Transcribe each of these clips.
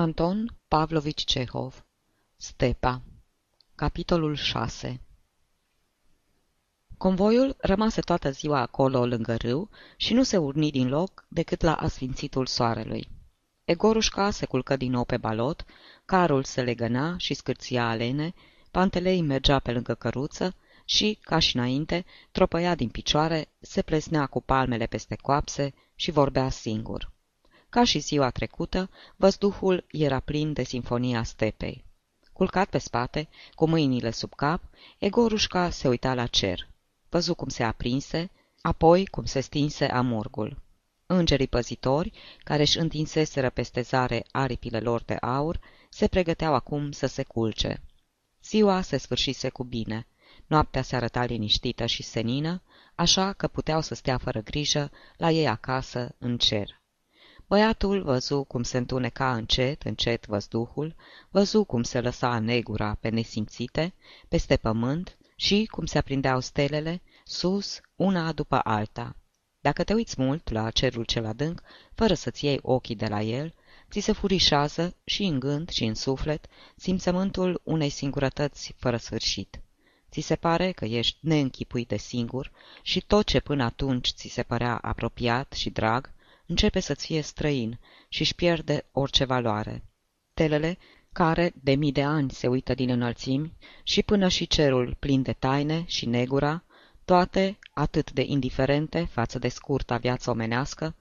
Anton Pavlovici Cehov Stepa Capitolul 6 Convoiul rămase toată ziua acolo lângă râu și nu se urni din loc decât la asfințitul soarelui. Egorușca se culcă din nou pe balot, carul se legăna și scârția alene, Pantelei mergea pe lângă căruță și, ca și înainte, tropăia din picioare, se plesnea cu palmele peste coapse și vorbea singur. Ca și ziua trecută, văzduhul era plin de sinfonia stepei. Culcat pe spate, cu mâinile sub cap, Egorușca se uita la cer. Văzu cum se aprinse, apoi cum se stinse amurgul. Îngerii păzitori, care își întinseseră peste zare aripile lor de aur, se pregăteau acum să se culce. Ziua se sfârșise cu bine. Noaptea se arăta liniștită și senină, așa că puteau să stea fără grijă la ei acasă, în cer. Băiatul văzu cum se întuneca încet, încet văzduhul, văzu cum se lăsa negura pe nesimțite, peste pământ și cum se aprindeau stelele, sus, una după alta. Dacă te uiți mult la cerul cel adânc, fără să-ți iei ochii de la el, ți se furișează și în gând și în suflet simțământul unei singurătăți fără sfârșit. Ți se pare că ești neînchipuit de singur și tot ce până atunci ți se părea apropiat și drag, începe să-ți fie străin și își pierde orice valoare. Telele, care de mii de ani se uită din înălțimi, și până și cerul plin de taine și negura, toate atât de indiferente față de scurta viață omenească,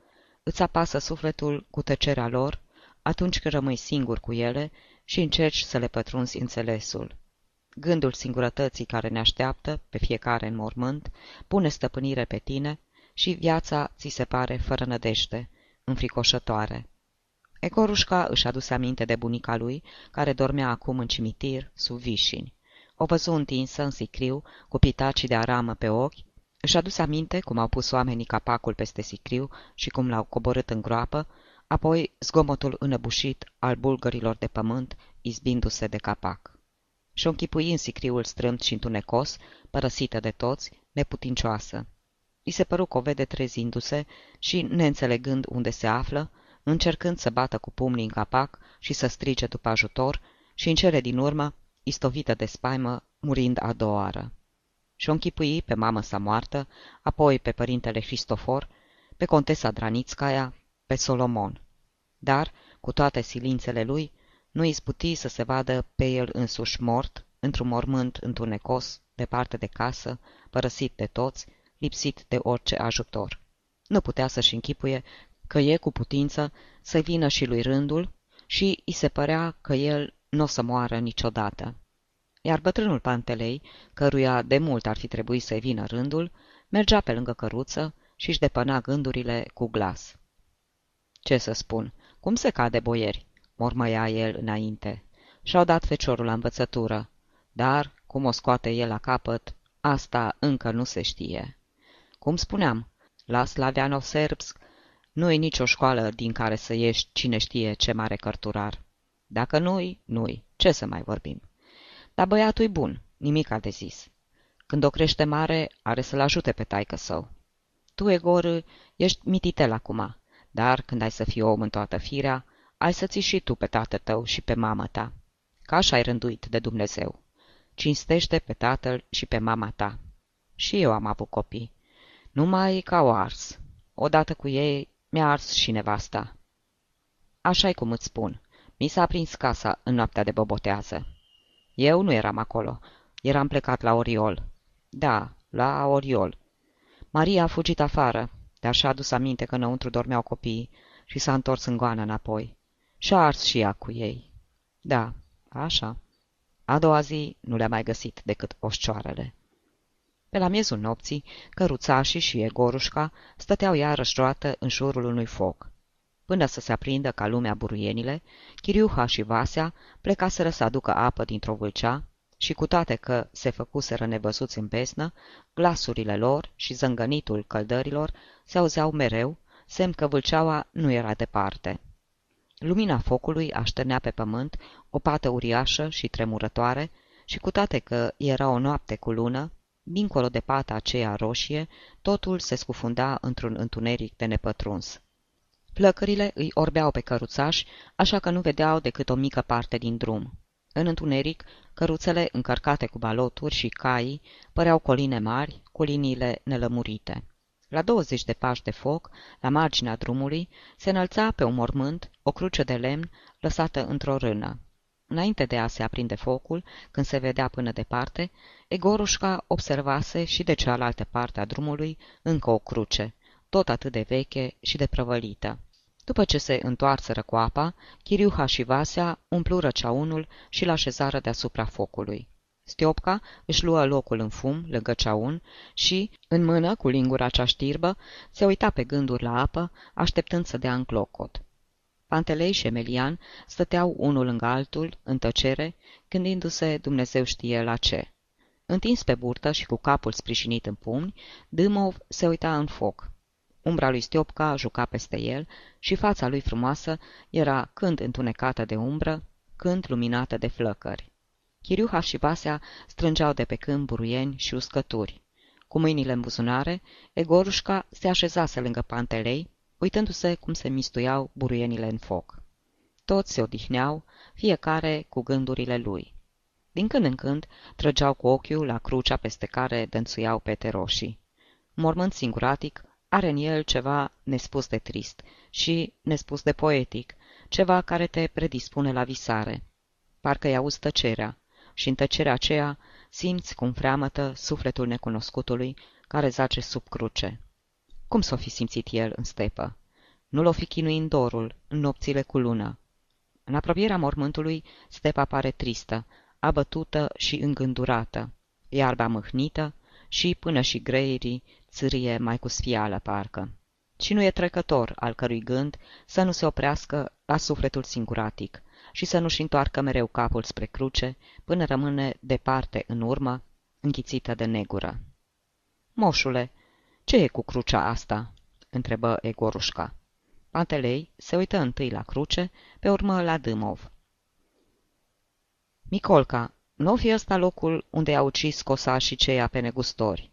îți apasă sufletul cu tăcerea lor atunci când rămâi singur cu ele și încerci să le pătrunzi înțelesul. Gândul singurătății care ne așteaptă, pe fiecare în mormânt, pune stăpânire pe tine și viața ți se pare fără nădejde, înfricoșătoare. Ecorușca își aduse aminte de bunica lui, care dormea acum în cimitir, sub vișini. O văzu întinsă în sicriu, cu pitacii de aramă pe ochi, își aduse aminte cum au pus oamenii capacul peste sicriu și cum l-au coborât în groapă, apoi zgomotul înăbușit al bulgărilor de pământ, izbindu-se de capac. Și-o închipui în sicriul strâmt și întunecos, părăsită de toți, neputincioasă. I se păru că o vede trezindu-se și, neînțelegând unde se află, încercând să bată cu pumnii în capac și să strige după ajutor, și în cele din urmă, istovită de spaimă, murind a doua oară. Și-o închipui pe mamă sa moartă, apoi pe părintele Cristofor, pe contesa Dranițcaia, pe Solomon. Dar, cu toate silințele lui, nu izbuti să se vadă pe el însuși mort, într-un mormânt întunecos, departe de casă, părăsit de toți, lipsit de orice ajutor. Nu putea să-și închipuie că e cu putință să vină și lui rândul și îi se părea că el nu o să moară niciodată. Iar bătrânul Pantelei, căruia de mult ar fi trebuit să-i vină rândul, mergea pe lângă căruță și își depăna gândurile cu glas. Ce să spun, cum se cade boieri?" mormăia el înainte. Și-au dat feciorul la învățătură, dar, cum o scoate el la capăt, asta încă nu se știe. Cum spuneam, la Slaviano-Serbsk nu-i nicio școală din care să ieși cine știe ce mare cărturar. Dacă nu-i, nu-i, ce să mai vorbim. Dar băiatul-i bun, nimic de zis. Când o crește mare, are să-l ajute pe taică său. Tu, Egor, ești mititel acum, dar când ai să fii om în toată firea, ai să ții și tu pe tată tău și pe mamă ta. Ca așa ai rânduit de Dumnezeu. Cinstește pe tatăl și pe mama ta. Și eu am avut copii. Numai ca o ars. Odată cu ei mi-a ars și nevasta. Așa-i cum îți spun. Mi s-a prins casa în noaptea de bobotează. Eu nu eram acolo. Eram plecat la Oriol. Da, la Oriol. Maria a fugit afară, dar și-a adus aminte că înăuntru dormeau copiii și s-a întors în goană înapoi. Și-a ars și ea cu ei. Da, așa. A doua zi nu le-a mai găsit decât oșcioarele. Pe la miezul nopții, căruțașii și Egorușca stăteau iarăși roată în jurul unui foc. Până să se aprindă ca lumea buruienile, Chiriuha și Vasea plecaseră să aducă apă dintr-o vâlcea și cu toate că se făcuseră nevăzuți în besnă, glasurile lor și zângănitul căldărilor se auzeau mereu, semn că vâlceaua nu era departe. Lumina focului așternea pe pământ o pată uriașă și tremurătoare și cu toate că era o noapte cu lună, dincolo de pata aceea roșie, totul se scufunda într-un întuneric de nepătruns. Plăcările îi orbeau pe căruțași, așa că nu vedeau decât o mică parte din drum. În întuneric, căruțele încărcate cu baloturi și cai păreau coline mari, cu liniile nelămurite. La 20 de pași de foc, la marginea drumului, se înălța pe un mormânt o cruce de lemn lăsată într-o rână. Înainte de a se aprinde focul, când se vedea până departe, Egorușca observase și de cealaltă parte a drumului încă o cruce, tot atât de veche și de prăvălită. După ce se întoarseră cu apa, Chiriuha și Vasea umplură ceaunul și l-așezară deasupra focului. Stiopca își luă locul în fum, lângă ceaun, și, în mână, cu lingura cea știrbă, se uita pe gânduri la apă, așteptând să dea în clocot. Pantelei și Șemelian stăteau unul lângă altul, în tăcere, gândindu-se Dumnezeu știe la ce. Întins pe burtă și cu capul sprijinit în pumni, Dâmov se uita în foc. Umbra lui Stiopca juca peste el și fața lui frumoasă era când întunecată de umbră, când luminată de flăcări. Chiriuha și Vasea strângeau de pe câmp buruieni și uscături. Cu mâinile în buzunare, Egorușca se așezase lângă Pantelei, uitându-se cum se mistuiau buruienile în foc. Toți se odihneau, fiecare cu gândurile lui. Din când în când trăgeau cu ochiul la crucea peste care dănțuiau pete roșii. Mormânt singuratic are în el ceva nespus de trist și nespus de poetic, ceva care te predispune la visare. Parcă-i auzi tăcerea și în tăcerea aceea simți cum freamătă sufletul necunoscutului care zace sub cruce. Cum s-o fi simțit el în stepă? Nu l-o fi chinuind dorul, în nopțile cu lună. În apropierea mormântului, stepa pare tristă, abătută și îngândurată, iarba mâhnită și, până și greierii, țârie mai cu sfială parcă. Și nu e trecător al cărui gând să nu se oprească la sufletul singuratic și să nu-și întoarcă mereu capul spre cruce, până rămâne departe în urmă, înghițită de negură. Moșule, ce e cu crucea asta?" întrebă Egorușca. Pantelei se uită întâi la cruce, pe urmă la Dâmov. Micolca, nu fi ăsta locul unde a ucis cosa și ceia pe negustori?"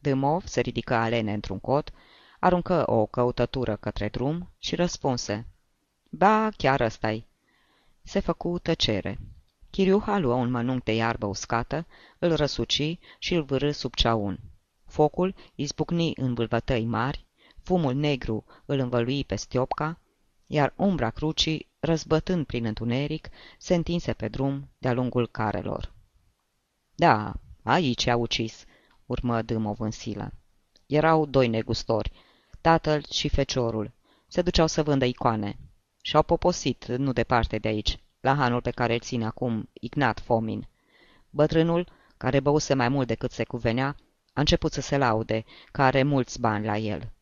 Dâmov se ridică alene într-un cot, aruncă o căutătură către drum și răspunse. Ba, chiar ăsta-i. Se făcu tăcere. Chiriuha luă un mănunc de iarbă uscată, îl răsuci și îl vârâ sub ceaun. Focul izbucni în vâlvătăi mari, fumul negru îl învălui pe stiopca, iar umbra crucii, răzbătând prin întuneric, se întinse pe drum de-a lungul carelor. Da, aici a ucis, urmă Dâmov în silă. Erau doi negustori, tatăl și feciorul. Se duceau să vândă icoane. Și-au poposit, nu departe de aici, la hanul pe care îl ține acum Ignat Fomin. Bătrânul, care băuse mai mult decât se cuvenea, a început să se laude, că are mulți bani la el.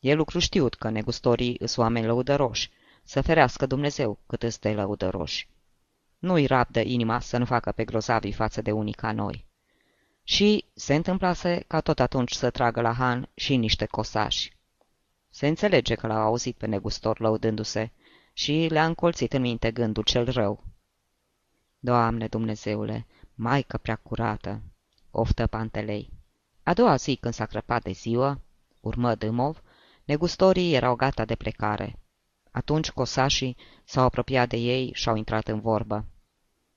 E lucru știut că negustorii îs oameni lăudăroși, să ferească Dumnezeu cât îți de lăudăroși. Nu-i rabdă inima să nu facă pe grozavii față de unii ca noi. Și se întâmplase ca tot atunci să tragă la Han și niște cosași. Se înțelege că l-au auzit pe negustor lăudându-se și le-a încolțit în minte gândul cel rău. Doamne Dumnezeule, Maică prea curată, oftă Pantelei. A doua zi, când s-a crăpat de ziua, urmă Dâmov, negustorii erau gata de plecare. Atunci cosașii s-au apropiat de ei și au intrat în vorbă.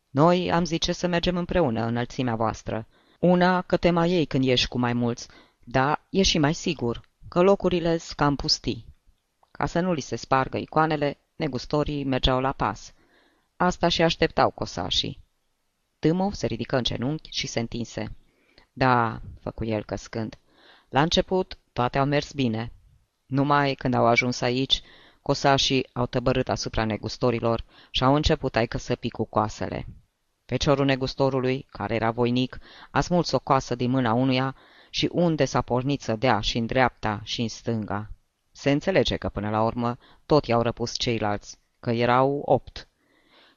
Noi am zice să mergem împreună în înălțimea voastră, una că te mai iei când ieși cu mai mulți, da, e și mai sigur, că locurile s cam pustii. Ca să nu li se spargă icoanele, negustorii mergeau la pas. Asta și așteptau cosașii. Tâmov se ridică în genunchi și se întinse. Da, făcu el căscând. La început, toate au mers bine. Numai când au ajuns aici, cosașii au tăbărât asupra negustorilor și au început ai să picu coasele. Feciorul negustorului, care era voinic, a smuls o coasă din mâna unuia și unde s-a pornit să dea și în dreapta și în stânga. Se înțelege că până la urmă tot i-au răpus ceilalți, că erau opt.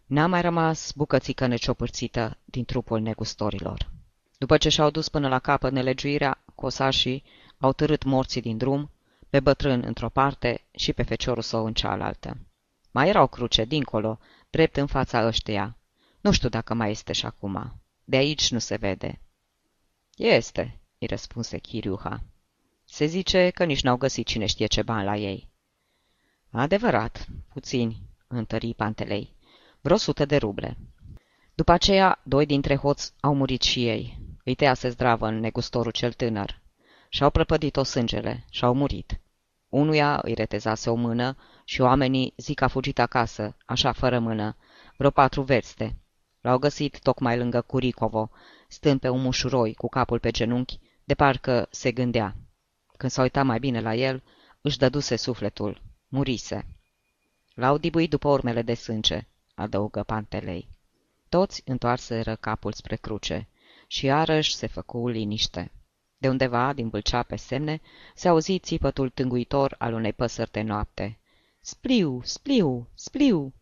N-a mai rămas bucățică neciopârțită din trupul negustorilor. După ce și-au dus până la capăt nelegiuirea, cosașii au târât morții din drum, pe bătrân într-o parte și pe feciorul său în cealaltă. Mai erau cruce dincolo, drept în fața ăștia, nu știu dacă mai este și acum. De aici nu se vede. Este, îi răspunse Chiriuha. Se zice că nici n-au găsit cine știe ce bani la ei. Adevărat, puțini, întări Pantelei. Vreo sută de ruble. După aceea, doi dintre hoți au murit și ei. Îi tăiase zdravă în negustorul cel tânăr. Și-au prăpădit-o sângele și-au murit. Unuia îi retezase o mână și oamenii zic că a fugit acasă, așa fără mână, vreo patru verste. L-au găsit tocmai lângă Curicovo, stând pe un mușuroi cu capul pe genunchi, de parcă se gândea. Când s-a uitat mai bine la el, își dăduse sufletul. Murise. L-au dibuit după urmele de sânge, adăugă Pantelei. Toți întoarseră capul spre cruce și iarăși se făcu liniște. De undeva, din bâlcea pe semne, se auzi țipătul tânguitor al unei păsări de noapte. Spliu, spliu, spliu!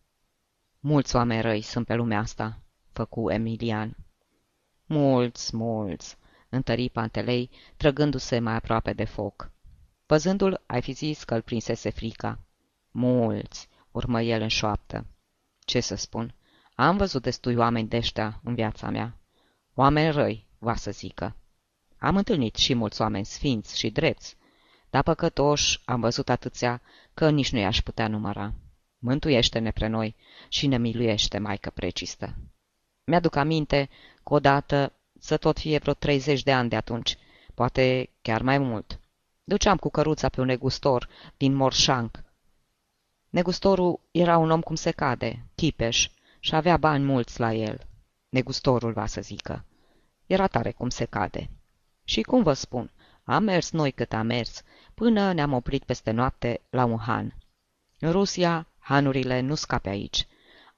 Mulți oameni răi sunt pe lumea asta, făcu Emilian. Mulți, mulți, întări Pantelei, trăgându-se mai aproape de foc. Văzându-l, ai fi zis că îl prinsese frica. Mulți, urmă el în șoaptă. Ce să spun? Am văzut destui oameni deștea în viața mea. Oameni răi, va să zică. Am întâlnit și mulți oameni sfinți și drepți, dar păcătoși am văzut atâția că nici nu i-aș putea număra. Mântuiește-ne pre noi și ne miluiește, Maică Precistă. Mi-aduc aminte că odată să tot fie vreo 30 de ani de atunci, poate chiar mai mult. Duceam cu căruța pe un negustor din Morșanc. Negustorul era un om cum se cade, chipeș, și avea bani mulți la el. Negustorul, va să zică. Era tare cum se cade. Și cum vă spun, am mers noi cât am mers, până ne-am oprit peste noapte la un han. În Rusia, hanurile nu scape aici.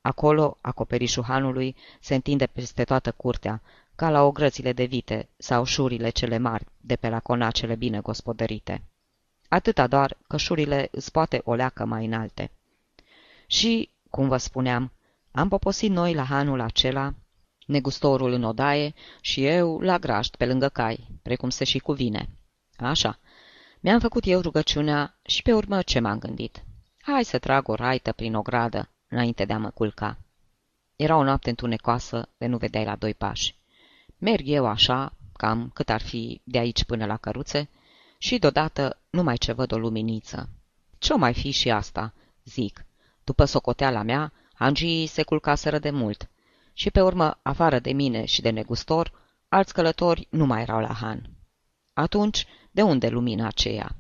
Acolo, acoperișul hanului se întinde peste toată curtea, ca la ogrățile de vite sau șurile cele mari de pe la conacele bine gospodărite. Atâta doar că șurile îți poate o leacă mai înalte. Și, cum vă spuneam, am poposit noi la hanul acela, negustorul în odaie și eu la grajd pe lângă cai, precum se și cuvine. Așa, mi-am făcut eu rugăciunea și pe urmă ce m-am gândit? Hai să trag o raită prin o gradă, înainte de a mă culca. Era o noapte întunecoasă, de nu vedeai la doi pași. Merg eu așa, cam cât ar fi de aici până la căruțe, și deodată numai ce văd o luminiță. Ce-o mai fi și asta, zic. După socoteala mea, Angii se culcaseră de mult. Și pe urmă, afară de mine și de negustor, alți călători nu mai erau la Han. Atunci, de unde lumina aceea?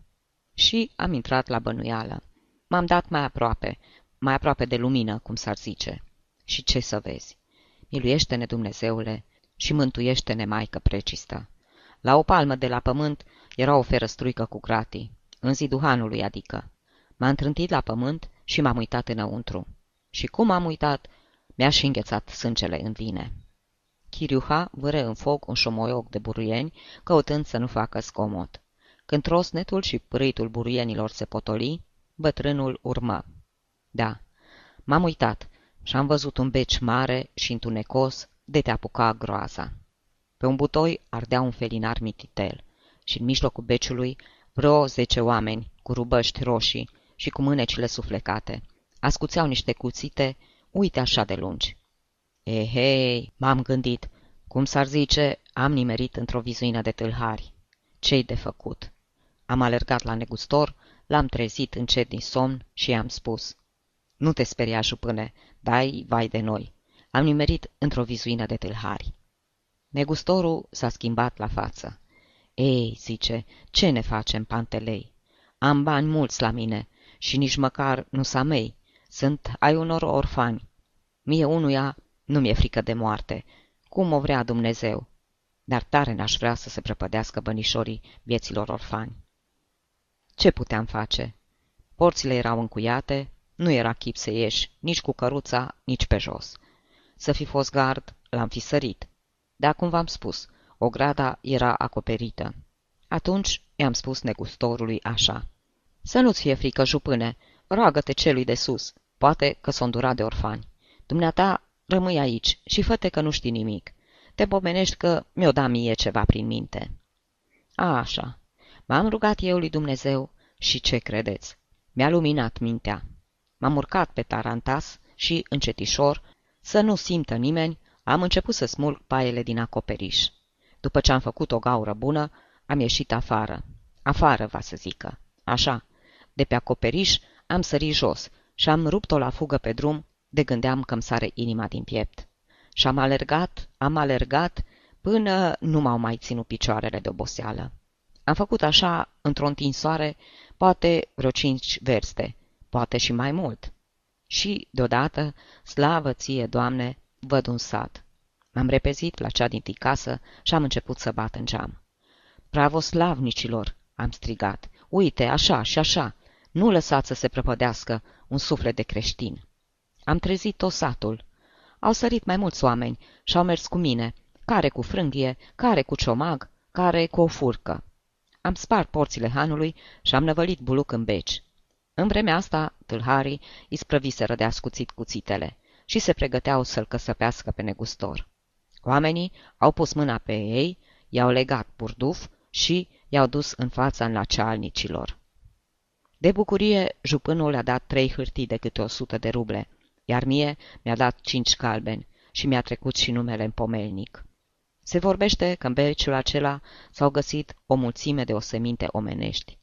Și am intrat la bănuială. M-am dat mai aproape, mai aproape de lumină, cum s-ar zice. Și ce să vezi? Miluiește-ne, Dumnezeule, și mântuiește-ne, Maică precistă. La o palmă de la pământ era o ferăstruică cu gratii, în zidul hanului adică. M-a întrântit la pământ și m-am uitat înăuntru. Și cum am uitat, mi-a și înghețat sângele în vine. Chiriuha vâre în foc un șomoioc de buruieni, căutând să nu facă scomot. Când trosnetul și pârâitul buruienilor se potoli, bătrânul urmă. Da, m-am uitat și am văzut un beci mare și întunecos de te apuca groaza. Pe un butoi ardea un felinar mititel și în mijlocul beciului vreo zece oameni cu rubăști roșii și cu mânecile suflecate. Ascuțeau niște cuțite, uite așa de lungi. Ehei, eh, m-am gândit, cum s-ar zice, am nimerit într-o vizuină de tâlhari. Ce-i de făcut? Am alergat la negustor, l-am trezit încet din somn și i-am spus. Nu te speria, jupâne, dai vai de noi. Am nimerit într-o vizuină de tâlhari. Negustorul s-a schimbat la față. Ei, zice, ce ne facem, pantelei? Am bani mulți la mine și nici măcar nu s-a mei. Sunt ai unor orfani. Mie unuia nu mi-e frică de moarte, cum o vrea Dumnezeu, dar tare n-aș vrea să se prăpădească bănișorii vieților orfani. Ce puteam face? Porțile erau încuiate, nu era chip să ieși nici cu căruța, nici pe jos. Să fi fost gard, l-am fi sărit. Dar, cum v-am spus, o grada era acoperită. Atunci i-am spus negustorului așa. Să nu-ți fie frică, jupâne, roagă-te celui de sus, poate că s-o îndura de orfani. Dumneata, rămâi aici și fă că nu știi nimic. Te pomenești că mi-o da mie ceva prin minte. A, așa. M-am rugat eu lui Dumnezeu și ce credeți? Mi-a luminat mintea. M-am urcat pe tarantas și, încetișor, să nu simtă nimeni, am început să smulg paiele din acoperiș. După ce am făcut o gaură bună, am ieșit afară. Afară, va să zică. Așa. De pe acoperiș Am sărit jos și am rupt-o la fugă pe drum, de gândeam că-mi sare inima din piept. Și am alergat, am alergat, până nu m-au mai ținut picioarele de oboseală. Am făcut așa, într-o întinsoare, poate vreo cinci verste, poate și mai mult. Și, deodată, slavă ție, Doamne, văd un sat. M-am repezit la cea din casă și am început să bat în geam. Pravoslavnicilor, am strigat, uite, așa și așa, nu lăsați să se prăpădească un suflet de creștin. Am trezit tot satul. Au sărit mai mulți oameni și au mers cu mine, care cu frânghie, care cu ciomag, care cu o furcă. Am spart porțile hanului și am năvălit buluc în beci. În vremea asta, tâlharii isprăviseră de ascuțit cuțitele și se pregăteau să-l căsăpească pe negustor. Oamenii au pus mâna pe ei, i-au legat burduf și i-au dus în fața în la cealnicilor. De bucurie, jupânul a dat trei hârtii de câte o sută de ruble, iar mie mi-a dat cinci calbeni și mi-a trecut și numele în pomelnic. Se vorbește că în belciul acela s-au găsit o mulțime de oseminte omenești.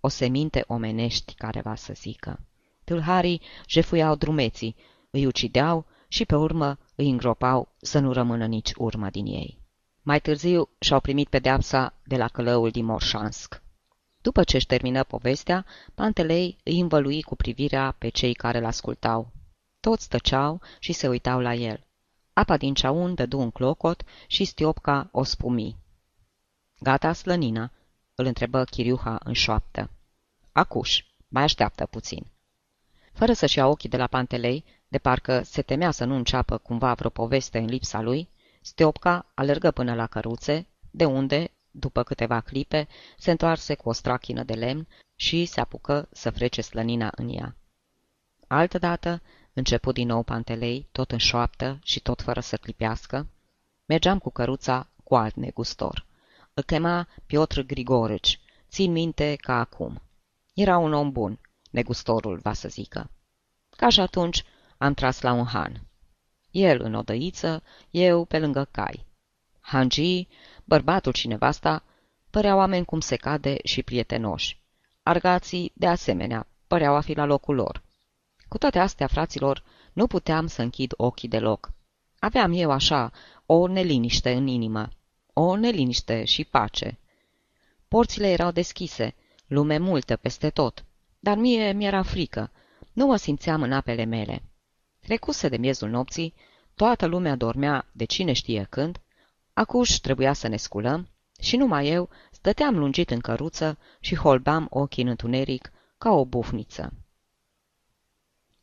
Oseminte omenești, care va să zică. Tâlharii jefuiau drumeții, îi ucideau și pe urmă îi îngropau să nu rămână nici urmă din ei. Mai târziu și-au primit pedeapsa de la călăul din Morșansk. După ce își termină povestea, Pantelei îi învălui cu privirea pe cei care l-ascultau. Toți tăceau și se uitau la el. Apa din ceaun dădu un clocot și Stiopca o spumi. Gata, slănina?" îl întrebă Chiriuha în șoaptă. Acuș, mai așteaptă puțin." Fără să-și ia ochii de la Pantelei, de parcă se temea să nu înceapă cumva vreo poveste în lipsa lui, Stiopca alergă până la căruțe, de unde, după câteva clipe, se întoarse cu o strachină de lemn și se apucă să frece slănina în ea. Altădată, început din nou Pantelei, tot în șoaptă și tot fără să clipească, mergeam cu căruța cu alt negustor. Îl chema Piotr Grigorici, țin minte ca acum. Era un om bun, negustorul va să zică. Ca și atunci am tras la un han. El în odăiță, eu pe lângă cai. Hangi, bărbatul și nevasta, păreau oameni cum se cade și prietenoși. Argații, de asemenea, păreau a fi la locul lor. Cu toate astea, fraților, nu puteam să închid ochii deloc. Aveam eu așa o neliniște în inimă, o neliniște și pace. Porțile erau deschise, lume multă peste tot, dar mie mi-era frică, nu mă simțeam în apele mele. Trecuse de miezul nopții, toată lumea dormea de cine știe când, acuși trebuia să ne sculăm și numai eu stăteam lungit în căruță și holbam ochii în întuneric ca o bufniță.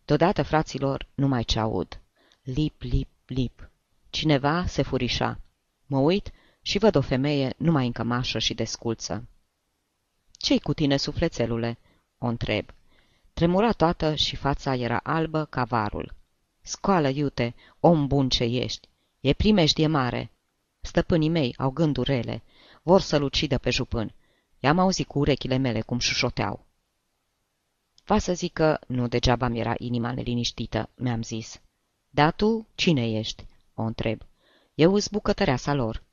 Deodată, fraților, numai ce aud. Lip, lip, lip. Cineva se furișa. Mă uit și văd o femeie numai în cămașă și desculță. Ce-i cu tine, sufletelule?" o întreb. Tremura toată și fața era albă ca varul. Scoală, iute, om bun ce ești. E primejdie mare. Stăpânii mei au gânduri rele. Vor să-l ucidă pe jupân. I-am auzit cu urechile mele cum șușoteau. Va să zic că nu degeaba mi-era inima neliniștită, mi-am zis. Da tu, cine ești?" o întreb. Eu îs bucătăreasa lor."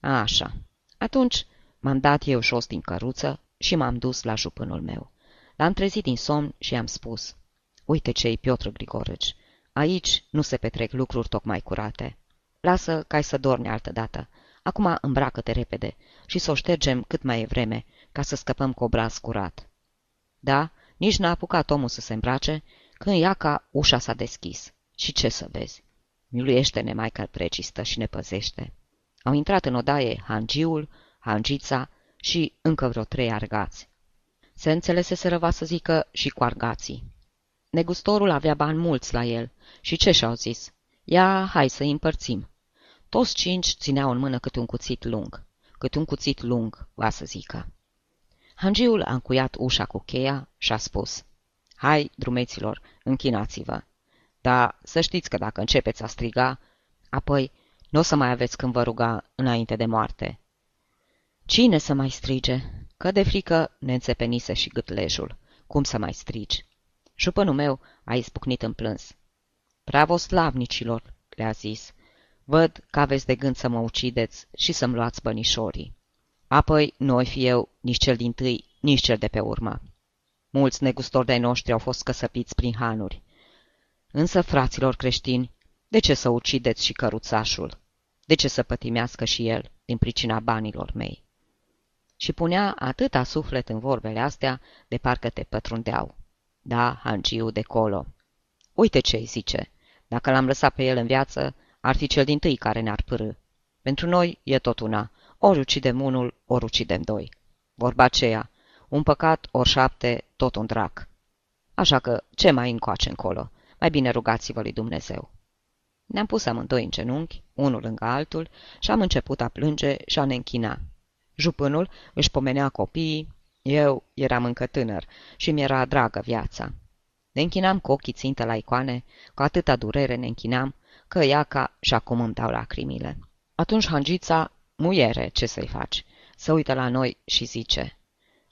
A, așa. Atunci m-am dat eu jos din căruță și m-am dus la jupânul meu. L-am trezit din somn și i-am spus. Uite ce-i Piotr Grigorăci. Aici nu se petrec lucruri tocmai curate. Lasă ca să dormi altă dată. Acum îmbracă-te repede și să o ștergem cât mai e vreme, ca să scăpăm cu obraz curat. Da, nici n-a apucat omul să se îmbrace, când Iaca ușa s-a deschis. Și ce să vezi? Miluiește-ne, mai că precistă și ne păzește. Au intrat în odaie hangiul, hangița și încă vreo trei argați. Se înțelese răva să zică și cu argații. Negustorul avea bani mulți la el și ce și-au zis? Ia, hai să-i împărțim. Toți cinci țineau în mână câte un cuțit lung. Câte un cuțit lung, va să zică. Hangiul a încuiat ușa cu cheia și a spus, Hai, drumeților, închinați-vă. Dar să știți că dacă începeți a striga, apoi nu o să mai aveți când vă ruga înainte de moarte. Cine să mai strige? Că de frică ne înțepenise și gâtlejul. Cum să mai strigi? Șupănul meu a izbucnit în plâns. Bravo slavnicilor, le-a zis. Văd că aveți de gând să mă ucideți și să-mi luați bănișorii. Apoi nu oi fi eu nici cel din tâi, nici cel de pe urmă. mulți negustori de noștri au fost căsăpiți prin hanuri. Însă, fraților creștini, de ce să ucideți și căruțașul? De ce să pătimească și el din pricina banilor mei? Și punea atâta suflet în vorbele astea, de parcă te pătrundeau. Da, hangiu de colo. Uite ce-i zice. Dacă l-am lăsat pe el în viață, ar fi cel din tâi care ne-ar pârâ. Pentru noi e tot una. Ori ucidem unul, ori ucidem doi. Vorba aceea, un păcat ori șapte, tot un drac. Așa că, ce mai încoace încolo? Mai bine rugați-vă lui Dumnezeu. Ne-am pus amândoi în genunchi, unul lângă altul, și am început a plânge și a ne închina. Jupânul își pomenea copiii, eu eram încă tânăr și mi-era dragă viața. Ne închinam cu ochii țintă la icoane, cu atâta durere ne închinam, că iaca și acum îmi dau lacrimile. Atunci Hangița, muiere, ce să-i faci? Se uită la noi și zice,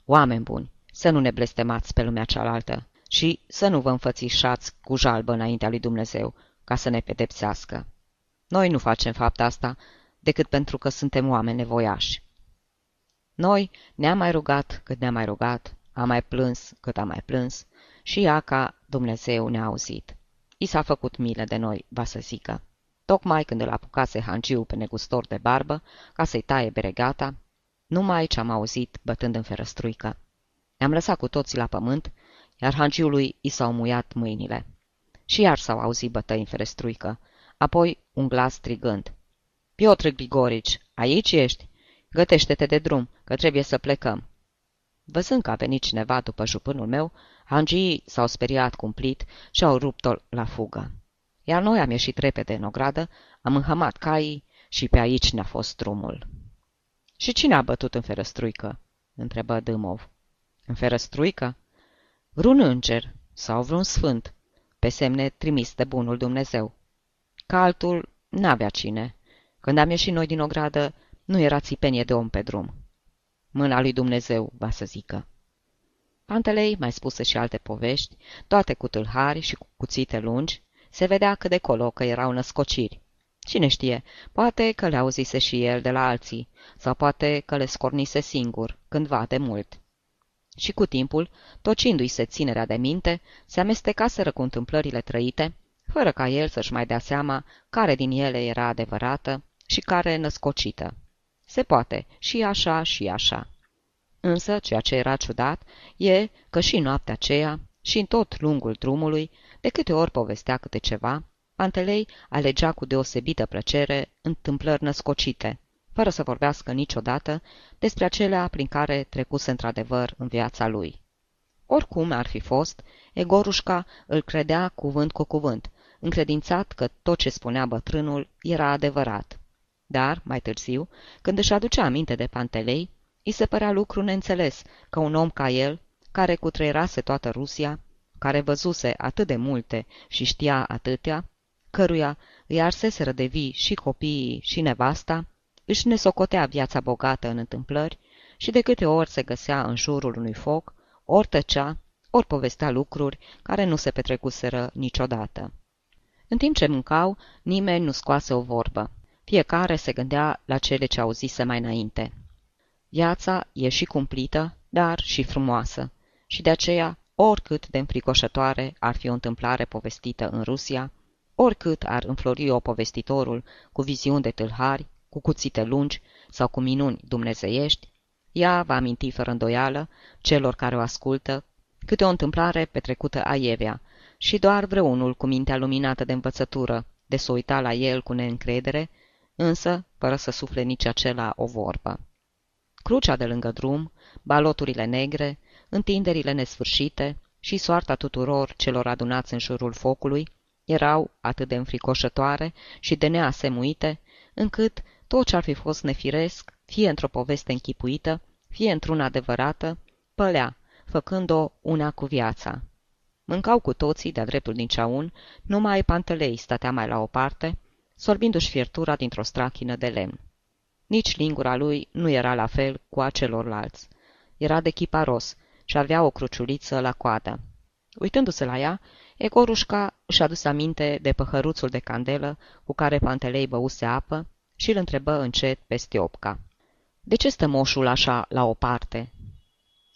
Oameni buni, să nu ne blestemați pe lumea cealaltă și să nu vă înfățișați cu jalbă înaintea lui Dumnezeu, ca să ne pedepsească. Noi nu facem fapta asta decât pentru că suntem oameni nevoiași. Noi ne-am mai rugat cât ne-am mai rugat, am mai plâns cât am mai plâns și ea ca Dumnezeu ne-a auzit. I s-a făcut milă de noi, va să zică. Tocmai când îl apucase hangiu pe negustor de barbă, ca să-i taie beregata, numai ce am auzit bătând în ferăstruică. Ne-am lăsat cu toții la pământ, iar hangiului i s-au muiat mâinile. Și iar s-au auzit bătăi în ferestruică, apoi un glas strigând. Piotr Grigorici, aici ești? Gătește-te de drum, că trebuie să plecăm. Văzând că a venit cineva după jupânul meu, hangii s-au speriat cumplit și au rupt-o la fugă. Iar noi am ieșit repede în ogradă, am înhămat caii și pe aici ne-a fost drumul. Și cine a bătut în ferăstruică?" întrebă Dâmov. În ferăstruică? Vreun înger sau vreun sfânt, pe semne trimis de bunul Dumnezeu. Ca altul n-avea cine. Când am ieșit noi din ogradă, nu era țipenie de om pe drum. Mâna lui Dumnezeu, va să zică. Pantelei mai spuse și alte povești, toate cu tâlhari și cu cuțite lungi, se vedea că de colo că erau născociri. Cine știe, poate că le auzise și el de la alții, sau poate că le scornise singur, cândva de mult. Și cu timpul, tocindu-i se ținerea de minte, se amestecaseră cu întâmplările trăite, fără ca el să-și mai dea seama care din ele era adevărată și care născocită. Se poate, și așa și așa. Însă, ceea ce era ciudat, e că și noaptea aceea, și în tot lungul drumului, de câte ori povestea câte ceva, Pantelei alegea cu deosebită plăcere întâmplări născocite, fără să vorbească niciodată despre acelea prin care trecuse într-adevăr în viața lui. Oricum ar fi fost, Egorușca îl credea cuvânt cu cuvânt, încredințat că tot ce spunea bătrânul era adevărat. Dar, mai târziu, când își aducea aminte de Pantelei, îi se părea lucru neînțeles că un om ca el, care cutreierase toată Rusia, care văzuse atât de multe și știa atâtea, căruia îi arseseră de vii și copiii și nevasta, își nesocotea viața bogată în întâmplări și de câte ori se găsea în jurul unui foc, ori tăcea, ori povestea lucruri care nu se petrecuseră niciodată. În timp ce mâncau, nimeni nu scoase o vorbă. Fiecare se gândea la cele ce auzise mai înainte. Viața e și cumplită, dar și frumoasă, și de aceea, oricât de înfricoșătoare ar fi o întâmplare povestită în Rusia, oricât ar înflori o povestitorul cu viziuni de tâlhari, cu cuțite lungi sau cu minuni dumnezeiești, ea va aminti fără îndoială celor care o ascultă câte o întâmplare petrecută aievea și doar vreunul cu mintea luminată de învățătură de să uita la el cu neîncredere, însă fără să sufle nici acela o vorbă. Crucea de lângă drum, baloturile negre, întinderile nesfârșite și soarta tuturor celor adunați în jurul focului erau atât de înfricoșătoare și de neasemuite, încât tot ce ar fi fost nefiresc, fie într-o poveste închipuită, fie într-una adevărată, pălea, făcând-o una cu viața. Mâncau cu toții, de-a dreptul din ceaun, numai pantelei stătea mai la o parte, sorbindu-și fiertura dintr-o strachină de lemn. Nici lingura lui nu era la fel cu a celorlalți. Era de chiparos și avea o cruciuliță la coadă. Uitându-se la ea, Egorușca își aduse aminte de păhăruțul de candelă cu care Pantelei băuse apă și îl întrebă încet pe Stiopca. De ce stă moșul așa la o parte?"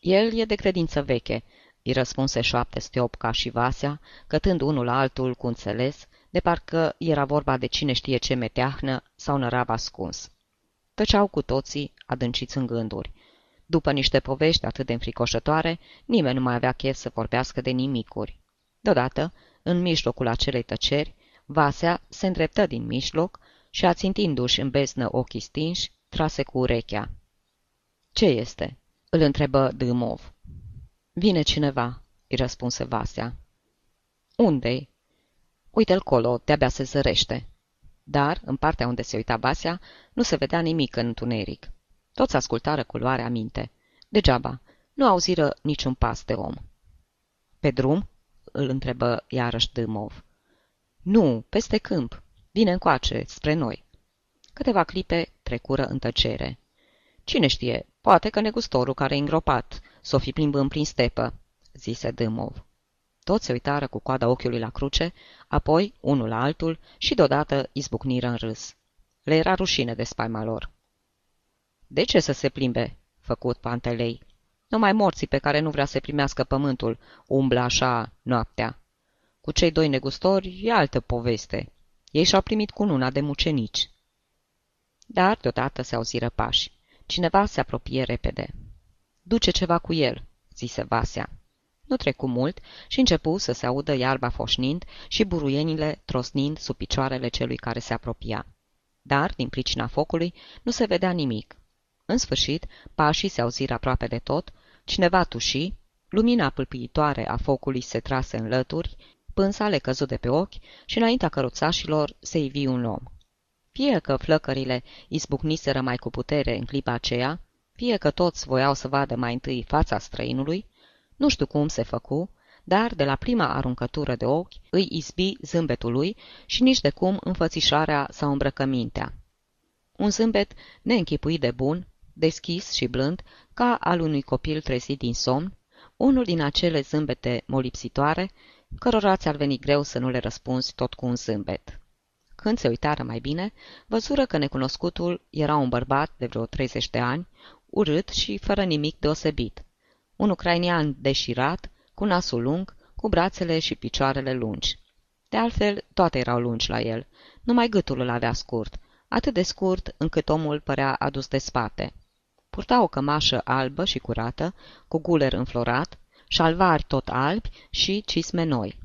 El e de credință veche," îi răspunse șoapte Stiopca și Vasea, cătând unul la altul cu înțeles, de parcă era vorba de cine știe ce meteahnă sau nărav ascuns. Tăceau cu toții, adânciți în gânduri. După niște povești atât de înfricoșătoare, nimeni nu mai avea chef să vorbească de nimicuri. Deodată, în mijlocul acelei tăceri, Vasea se îndreptă din mijloc și, ațintindu-și în beznă ochii stinși, trase cu urechea. Ce este?" îl întrebă Dâmov. Vine cineva," îi răspunse Vasea. Unde-i?" Uite-l colo, de-abia se zărește." Dar, în partea unde se uita Vasea, nu se vedea nimic în întuneric. Toți ascultară cu luarea minte. Degeaba, nu auziră niciun pas de om. Pe drum?" îl întrebă iarăși Dâmov. Nu, peste câmp. Vine încoace, spre noi." Câteva clipe trecură în tăcere. Cine știe, poate că negustorul care e îngropat s-o fi plimbând prin stepă," zise Dâmov. Toți se uitară cu coada ochiului la cruce, apoi unul la altul și deodată izbucniră în râs. Le era rușine de spaima lor. De ce să se plimbe?" făcut Pantelei. Numai morții pe care nu vrea să primească pământul umblă așa noaptea. Cu cei doi negustori e altă poveste. Ei și-au primit cununa de mucenici. Dar deodată se auziră pași. Cineva se apropie repede. Duce ceva cu el," zise Vasea. Nu trecu mult și începu să se audă iarba foșnind și buruienile trosnind sub picioarele celui care se apropia. Dar, din pricina focului, nu se vedea nimic. În sfârșit, pașii se auziră aproape de tot, cineva tuși, lumina pâlpâitoare a focului se trase în lături, pânsa le căzut de pe ochi și înaintea căruțașilor se ivi un om. Fie că flăcările izbucniseră mai cu putere în clipa aceea, fie că toți voiau să vadă mai întâi fața străinului, nu știu cum se făcu, dar de la prima aruncătură de ochi îi izbi zâmbetul lui și nici de cum înfățișarea sau îmbrăcămintea. Un zâmbet neînchipuit de bun, deschis și blând, ca al unui copil trezit din somn, unul din acele zâmbete molipsitoare, cărora ți-ar veni greu să nu le răspunzi tot cu un zâmbet. Când se uitară mai bine, văzură că necunoscutul era un bărbat de vreo 30 de ani, urât și fără nimic deosebit. Un ucrainian deșirat, cu nasul lung, cu brațele și picioarele lungi. De altfel, toate erau lungi la el, numai gâtul îl avea scurt, atât de scurt încât omul părea adus de spate. Purta o cămașă albă și curată, cu guler înflorat, șalvari tot albi și cisme noi.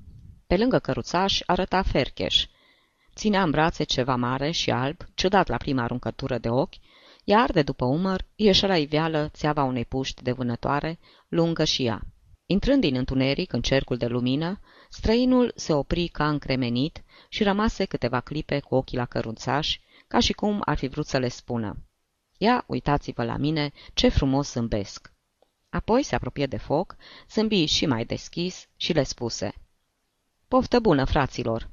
Pe lângă căruțaș arăta fercheș. Ținea în brațe ceva mare și alb, ciudat la prima aruncătură de ochi, iar de după umăr ieșea la iveală țeava unei puști de vânătoare, lungă și ea. Intrând din întuneric în cercul de lumină, străinul se opri ca încremenit și rămase câteva clipe cu ochii la cărunțaș, ca și cum ar fi vrut să le spună. Ia, uitați-vă la mine, ce frumos zâmbesc! Apoi se apropie de foc, zâmbi și mai deschis și le spuse. Poftă bună, fraților!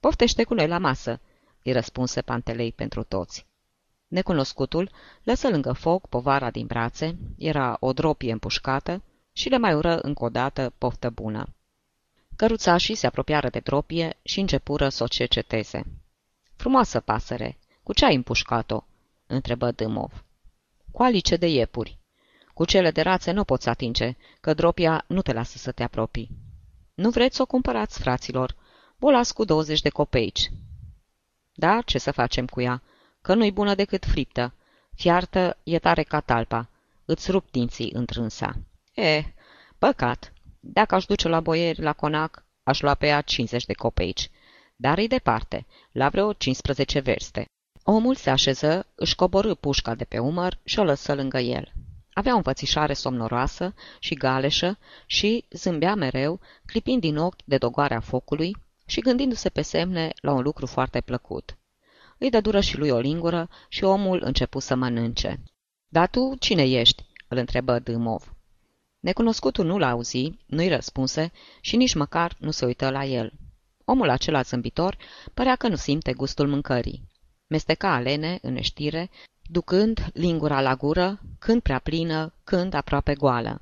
Poftește cu noi la masă, îi răspunse Pantelei pentru toți. Necunoscutul lăsă lângă foc povara din brațe, era o dropie împușcată și le mai ură încă o dată poftă bună. Căruțașii se apropiară de dropie și începură să o cerceteze. Frumoasă pasăre, cu ce ai împușcat-o?" întrebă Dâmov. Cu alice de iepuri. Cu cele de rațe nu poți atinge, că dropia nu te lasă să te apropii. Nu vreți să o cumpărați, fraților? O las cu 20 de copeici. Da, ce să facem cu ea? Că nu-i bună decât friptă. Fiartă e tare ca talpa. Îți rup dinții întrânsa. Eh, păcat. Dacă aș duce la boieri la conac, aș lua pe ea 50 de copeici. Dar e departe, la vreo 15 verste. Omul se așeză, își coborâ pușca de pe umăr și o lăsă lângă el. Avea o înfățișare somnoroasă și galeșă și zâmbea mereu, clipind din ochi de dogoarea focului și gândindu-se pe semne la un lucru foarte plăcut. Îi dă dură și lui o lingură și omul începu să mănânce. Dar tu cine ești?" îl întrebă Dâmov. Necunoscutul nu l-a auzi, nu-i răspunse și nici măcar nu se uită la el. Omul acela zâmbitor părea că nu simte gustul mâncării. Mesteca alene, în neștire, ducând lingura la gură, când prea plină, când aproape goală.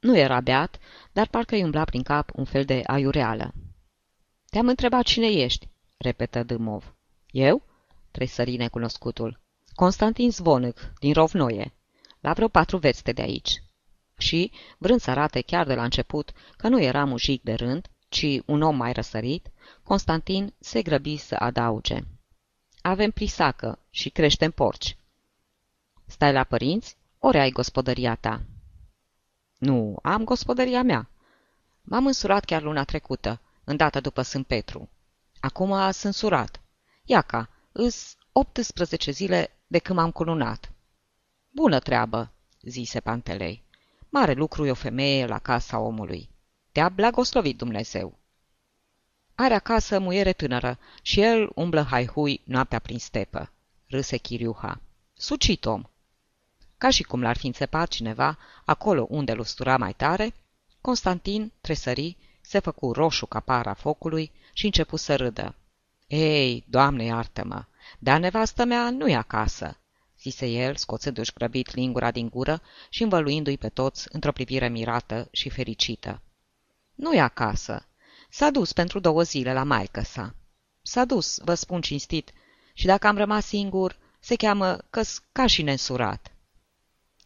Nu era beat, dar parcă îi umbla prin cap un fel de aiureală. Te-am întrebat cine ești," repetă Dâmov. Eu?" tresări necunoscutul. Constantin Zvonâc, din Rovnoie, la vreo patru veste de aici." Și, vrând să arate chiar de la început că nu era mujic de rând, ci un om mai răsărit, Constantin se grăbi să adauge. Avem plisacă și creștem porci. Stai la părinți, ori ai gospodăria ta? Nu, am gospodăria mea. M-am însurat chiar luna trecută, îndată după Sfânt Petru. Acum sunt surat. Iaca, îs 18 zile de când m-am culunat. Bună treabă, zise Pantelei. Mare lucru e o femeie la casa omului. Te-a blagoslovit Dumnezeu. Are acasă muiere tânără și el umblă haihui noaptea prin stepă, râse Chiriuha. Sucit om! Ca și cum l-ar fi înțepat cineva, acolo unde lustura mai tare, Constantin tresări, se făcu roșu ca para focului și începu să râdă. Ei, doamne, iartă-mă, dar nevastă mea nu-i acasă, zise el, scoțându-și grăbit lingura din gură și învăluindu-i pe toți într-o privire mirată și fericită. Nu-i acasă. S-a dus pentru două zile la maică sa. S-a dus, vă spun cinstit, și dacă am rămas singur, se cheamă căs ca și nensurat.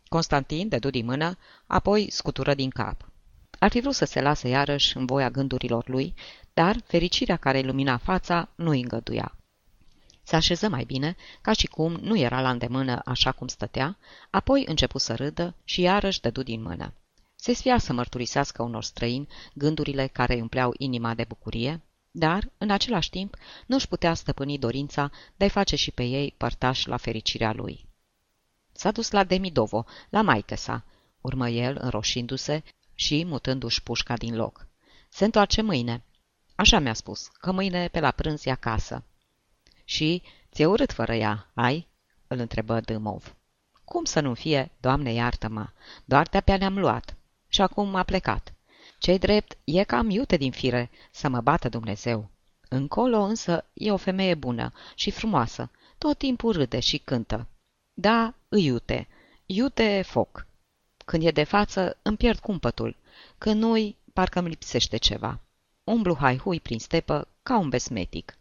Constantin dădu din mână, apoi scutură din cap. Ar fi vrut să se lase iarăși în voia gândurilor lui, dar fericirea care ilumina fața nu îi îngăduia. Se așeză mai bine, ca și cum nu era la îndemână așa cum stătea, apoi începu să râdă și iarăși dădu din mână. Se sfia să mărturisească unor străini gândurile care îi umpleau inima de bucurie, dar, în același timp, nu își putea stăpâni dorința de a face și pe ei părtași la fericirea lui. S-a dus la Demidovo, la maică sa, urmă el, înroșindu-se și mutându-și pușca din loc. Se întoarce mâine. Așa mi-a spus, că mâine pe la prânz e acasă. Și ți-e urât fără ea, ai?" îl întrebă Dâmov. Cum să nu fie, Doamne iartă-mă, doar de-abia ne-am luat. Și acum a plecat. Cei drept, e cam iute din fire să mă bată Dumnezeu. Încolo însă e o femeie bună și frumoasă, tot timpul râde și cântă. Da, îi iute, iute foc. Când e de față, îmi pierd cumpătul. Când nu-i, parcă îmi lipsește ceva. Umblu hai-hui prin stepă ca un besmetic.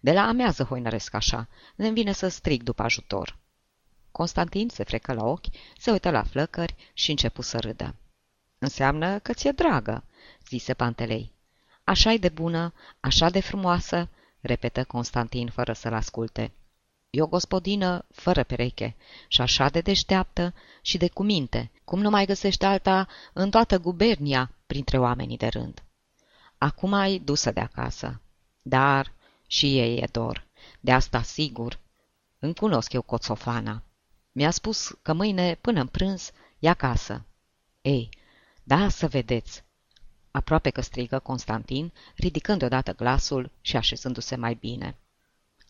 De la amează hoinăresc așa, îmi vine să strig după ajutor. Constantin se frecă la ochi, se uită la flăcări și începu să râdă. Înseamnă că ți-e dragă, zise Pantelei. Așa-i de bună, așa de frumoasă, repetă Constantin fără să-l asculte. E o gospodină fără pereche și așa de deșteaptă și de cuminte, cum nu mai găsește alta în toată gubernia printre oamenii de rând. Acum ai dusă de acasă, dar și ei e dor, de asta sigur. Îmi cunosc eu coțofana. Mi-a spus că mâine, până în prânz, e acasă. Ei, da, să vedeți! Aproape că strigă Constantin, ridicând deodată glasul și așezându-se mai bine.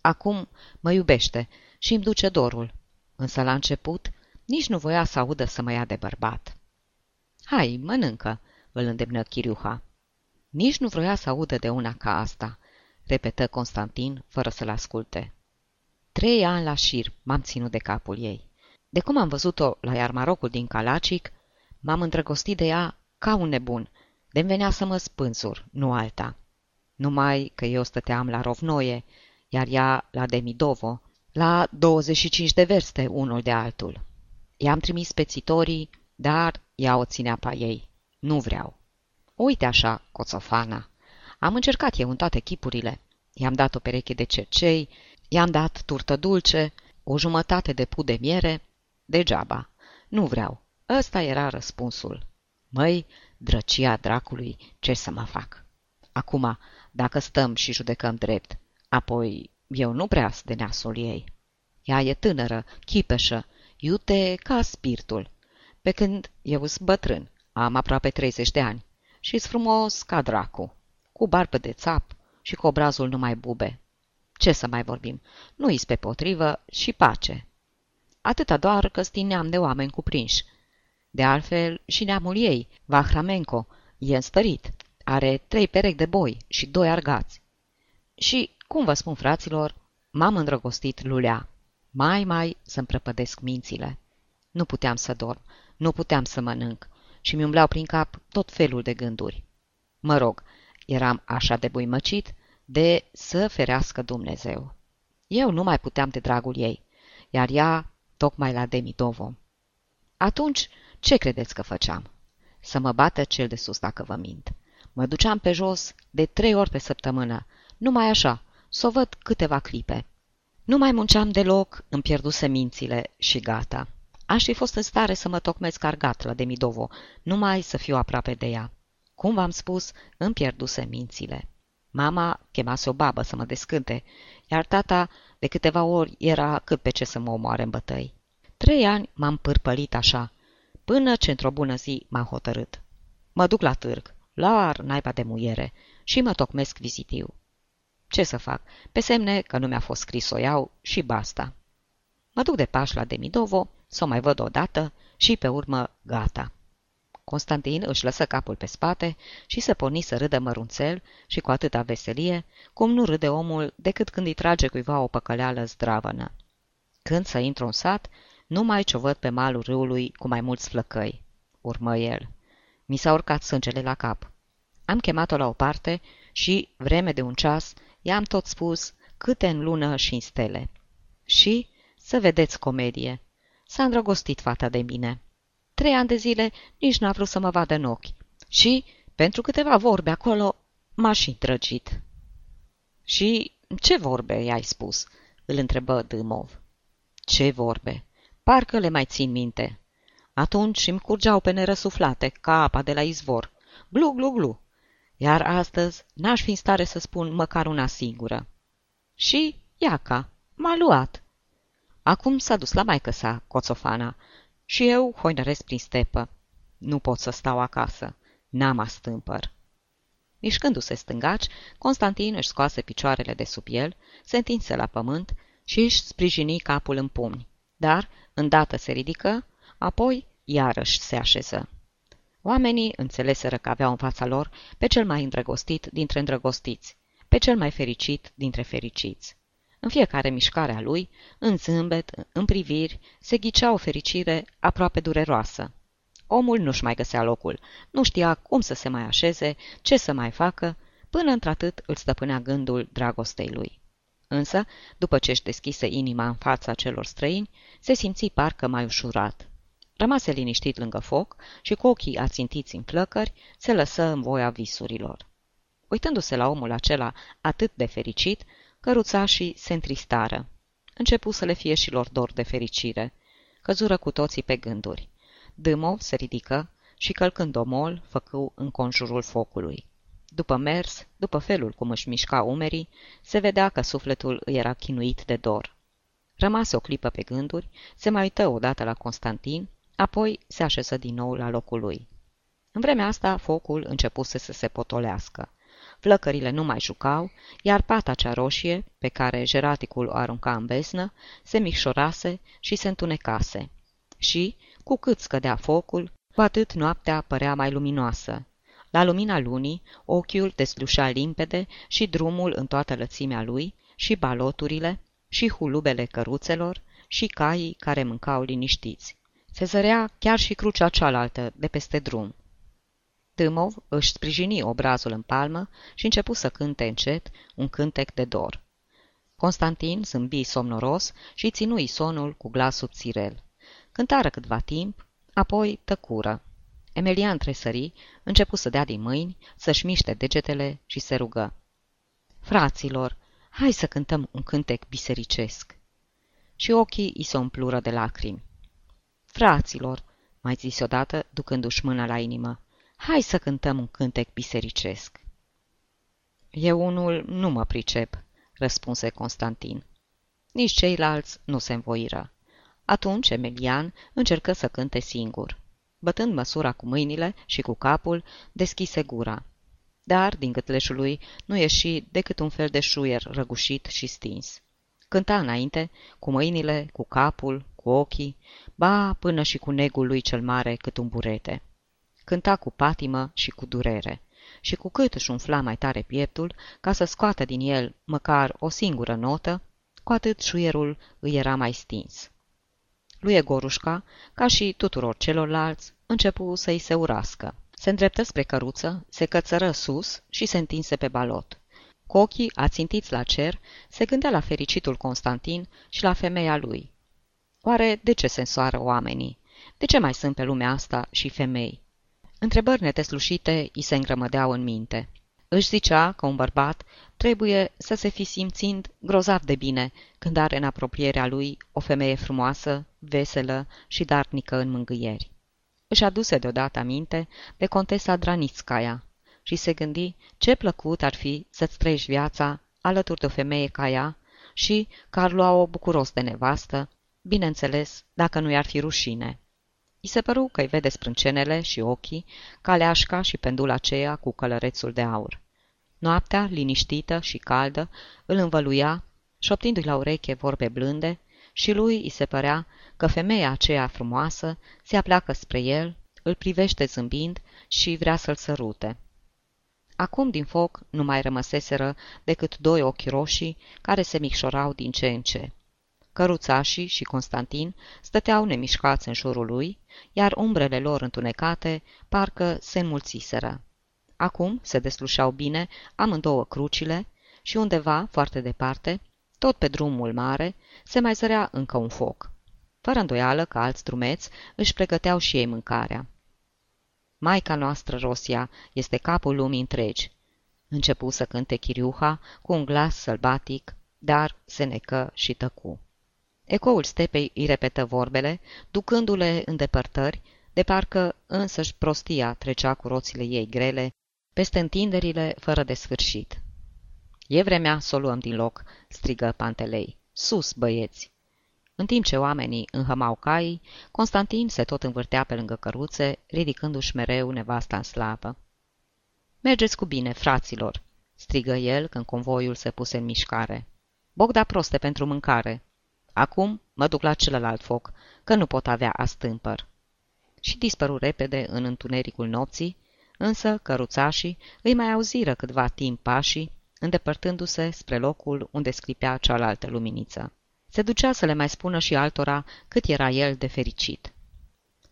Acum mă iubește și îmi duce dorul, însă la început nici nu voia să audă să mă ia de bărbat. Hai, mănâncă, îl îndemnă Chiriuha. Nici nu vroia să audă de una ca asta, repetă Constantin, fără să-l asculte. Trei ani la șir m-am ținut de capul ei. De cum am văzut-o la iarmarocul din Calacic, m-am îndrăgostit de ea ca un nebun, de venea să mă spânzur, nu alta. Numai că eu stăteam la Rovnoie, iar ea la Demidovo, la 25 de verste unul de altul. I-am trimis pețitorii, dar ea o ținea pe ei. Nu vreau. Uite așa, coțofana. Am încercat eu în toate chipurile. I-am dat o pereche de cercei, i-am dat turtă dulce, o jumătate de pud de miere. Degeaba. Nu vreau. Ăsta era răspunsul. Măi, drăcia dracului, ce să mă fac? Acum, dacă stăm și judecăm drept, apoi eu nu prea de neasul ei. Ea e tânără, chipeșă, iute ca spiritul, pe când eu sunt bătrân, am aproape 30 de ani și frumos ca dracu, cu barbă de țap și cu obrazul numai bube. Ce să mai vorbim, nu-i pe potrivă și pace. Atâta doar că stineam de oameni cuprinși. De altfel, și neamul ei, Vahramenco, e înstărit. Are trei perechi de boi și doi argați. Și, cum vă spun, fraților, m-am îndrăgostit lulea. Mai, mai să-mi prăpădesc mințile. Nu puteam să dorm, nu puteam să mănânc și mi umbleau prin cap tot felul de gânduri. Mă rog, eram așa de buimăcit de să ferească Dumnezeu. Eu nu mai puteam de dragul ei, iar ea tocmai la Demidovo. Atunci, ce credeți că făceam? să mă bată cel de sus dacă vă mint. Mă duceam pe jos de trei ori pe săptămână, numai așa, să o văd câteva clipe. Nu mai munceam deloc, îmi pierduse mințile și gata. Aș fi fost în stare să mă tocmesc argat la Demidovo, numai să fiu aproape de ea. Cum v-am spus, îmi pierduse mințile. Mama chemase o babă să mă descânte, iar tata de câteva ori era cât pe ce să mă omoare în bătăi. Trei ani m-am pârpălit așa, până ce într-o bună zi m-am hotărât. Mă duc la târg, la naiba de muiere, și mă tocmesc vizitiu. Ce să fac? Pe semne că nu mi-a fost scris o iau și basta. Mă duc de pași la Demidovo, să o mai văd odată și pe urmă gata. Constantin își lăsă capul pe spate și se porni să râdă mărunțel și cu atâta veselie, cum nu râde omul decât când îi trage cuiva o păcăleală zdravănă. Când să intru în sat, numai ce o văd pe malul râului cu mai mulți flăcăi. Urmă el. Mi s-a urcat sângele la cap. Am chemat-o la o parte și, vreme de un ceas, i-am tot spus câte în lună și în stele. Și, să vedeți comedie, s-a îndrăgostit fata de mine. Trei ani de zile nici n-a vrut să mă vadă în ochi. Și, pentru câteva vorbe acolo, m-a și trăgit. Și ce vorbe i-ai spus?" îl întrebă Dâmov. Ce vorbe? Parcă le mai țin minte. Atunci îmi curgeau pe nerăsuflate, ca apa de la izvor. Glu, glu, glu. Iar astăzi n-aș fi în stare să spun măcar una singură. Și Iaca m-a luat. Acum s-a dus la maică sa, Coțofana, și eu hoinăresc prin stepă. Nu pot să stau acasă. N-am astâmpăr. Mișcându-se stângaci, Constantin își scoase picioarele de sub el, se întinse la pământ și își sprijini capul în pumni. Dar, îndată se ridică, apoi iarăși se așeză. Oamenii înțeleseră că aveau în fața lor pe cel mai îndrăgostit dintre îndrăgostiți, pe cel mai fericit dintre fericiți. În fiecare mișcare a lui, în zâmbet, în priviri, se ghicea o fericire aproape dureroasă. Omul nu-și mai găsea locul, nu știa cum să se mai așeze, ce să mai facă, până într-atât îl stăpânea gândul dragostei lui. Însă, după ce își deschise inima în fața celor străini, se simți parcă mai ușurat. Rămase liniștit lângă foc și cu ochii ațintiți în flăcări, se lăsă în voia visurilor. Uitându-se la omul acela atât de fericit, căruțașii se întristară. Începu să le fie și lor dor de fericire. Căzură cu toții pe gânduri. Dâmov se ridică și, călcând omol, făcu în conjurul focului. După mers, după felul cum își mișca umerii, se vedea că sufletul îi era chinuit de dor. Rămase o clipă pe gânduri, se mai uită odată la Constantin, apoi se așeză din nou la locul lui. În vremea asta, focul începuse să se potolească. Flăcările nu mai jucau, iar pata cea roșie, pe care jeraticul o arunca în besnă, se micșorase și se întunecase. Și, cu cât scădea focul, cu atât noaptea părea mai luminoasă. La lumina lunii, ochiul deslușea limpede și drumul în toată lățimea lui, și baloturile, și hulubele căruțelor, și caii care mâncau liniștiți. Se zărea chiar și crucea cealaltă de peste drum. Tâmov își sprijini obrazul în palmă și începu să cânte încet un cântec de dor. Constantin zâmbi somnoros și ținui sonul cu glas subțirel. Cântară câtva timp, apoi tăcură. Emelian tresări, începu să dea din mâini, să-și miște degetele și se rugă. Fraților, hai să cântăm un cântec bisericesc. Și ochii îi se umplură de lacrimi. Fraților, mai zis odată, ducându-și mâna la inimă, hai să cântăm un cântec bisericesc. Eu unul nu mă pricep, răspunse Constantin. Nici ceilalți nu se învoiră. Atunci Emelian încercă să cânte singur. Bătând măsura cu mâinile și cu capul, deschise gura. Dar, din gâtleșul lui, nu ieși decât un fel de șuier răgușit și stins. Cânta înainte, cu mâinile, cu capul, cu ochii, ba până și cu negul lui cel mare cât un burete. Cânta cu patimă și cu durere. Și cu cât își umfla mai tare pieptul, ca să scoată din el măcar o singură notă, cu atât șuierul îi era mai stins. Lui Egorușca, ca și tuturor celorlalți, începu să-i se urască. Se îndreptă spre căruță, se cățără sus și se întinse pe balot. Cu ochii ațintiți la cer, se gândea la fericitul Constantin și la femeia lui. Oare de ce se însoară oamenii? De ce mai sunt pe lumea asta și femei? Întrebări neteslușite îi se îngrămădeau în minte. Își zicea că un bărbat trebuie să se fi simțind grozav de bine când are în apropierea lui o femeie frumoasă, veselă și darnică în mângâieri. Își aduse deodată aminte de contesa Dranitskaya și se gândi ce plăcut ar fi să-ți trăiești viața alături de o femeie ca ea și că ar lua-o bucuros de nevastă, bineînțeles, dacă nu i-ar fi rușine. I se păru că-i vede sprâncenele și ochii, caleașca și pendula aceea cu călărețul de aur. Noaptea, liniștită și caldă, îl învăluia, șoptindu-i la ureche vorbe blânde, și lui îi se părea că femeia aceea frumoasă se apleacă spre el, îl privește zâmbind și vrea să-l sărute. Acum din foc nu mai rămăseseră decât doi ochi roșii care se micșorau din ce în ce. Căruțașii și Constantin stăteau nemișcați în jurul lui, iar umbrele lor întunecate parcă se înmulțiseră. Acum se deslușeau bine amândouă crucile și undeva, foarte departe, tot pe drumul mare, se mai zărea încă un foc. Fără îndoială că alți drumeți își pregăteau și ei mâncarea. Maica noastră, Rosia, este capul lumii întregi. Începu să cânte Chiriuha cu un glas sălbatic, dar se necă și tăcu. Ecoul stepei îi repetă vorbele, ducându-le în depărtări, de parcă însăși prostia trecea cu roțile ei grele, peste întinderile fără de sfârșit. E vremea să o luăm din loc, strigă Pantelei. Sus, băieți! În timp ce oamenii înhămau caii, Constantin se tot învârtea pe lângă căruțe, ridicându-și mereu nevasta în slavă. Mergeți cu bine, fraților!" strigă el când convoiul se puse în mișcare. Bogda proste pentru mâncare! Acum mă duc la celălalt foc, că nu pot avea astâmpăr." Și dispăru repede în întunericul nopții, însă căruțașii îi mai auziră câtva timp pașii, îndepărtându-se spre locul unde sclipea cealaltă luminiță. Se ducea să le mai spună și altora cât era el de fericit.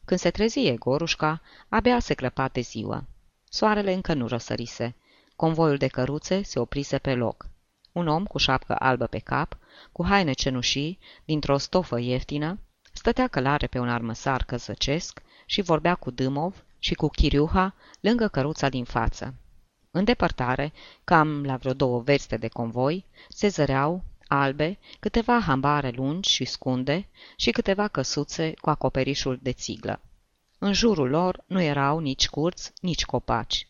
Când se trezie Gorușca, abia se clăpa de ziua. Soarele încă nu răsărise. Convoiul de căruțe se oprise pe loc. Un om cu șapcă albă pe cap, cu haine cenușii, dintr-o stofă ieftină, stătea călare pe un armăsar căzăcesc și vorbea cu Dâmov și cu Chiriuha lângă căruța din față. În depărtare, cam la vreo două verste de convoi, se zăreau, albe, câteva hambare lungi și scunde și câteva căsuțe cu acoperișul de țiglă. În jurul lor nu erau nici curți, nici copaci.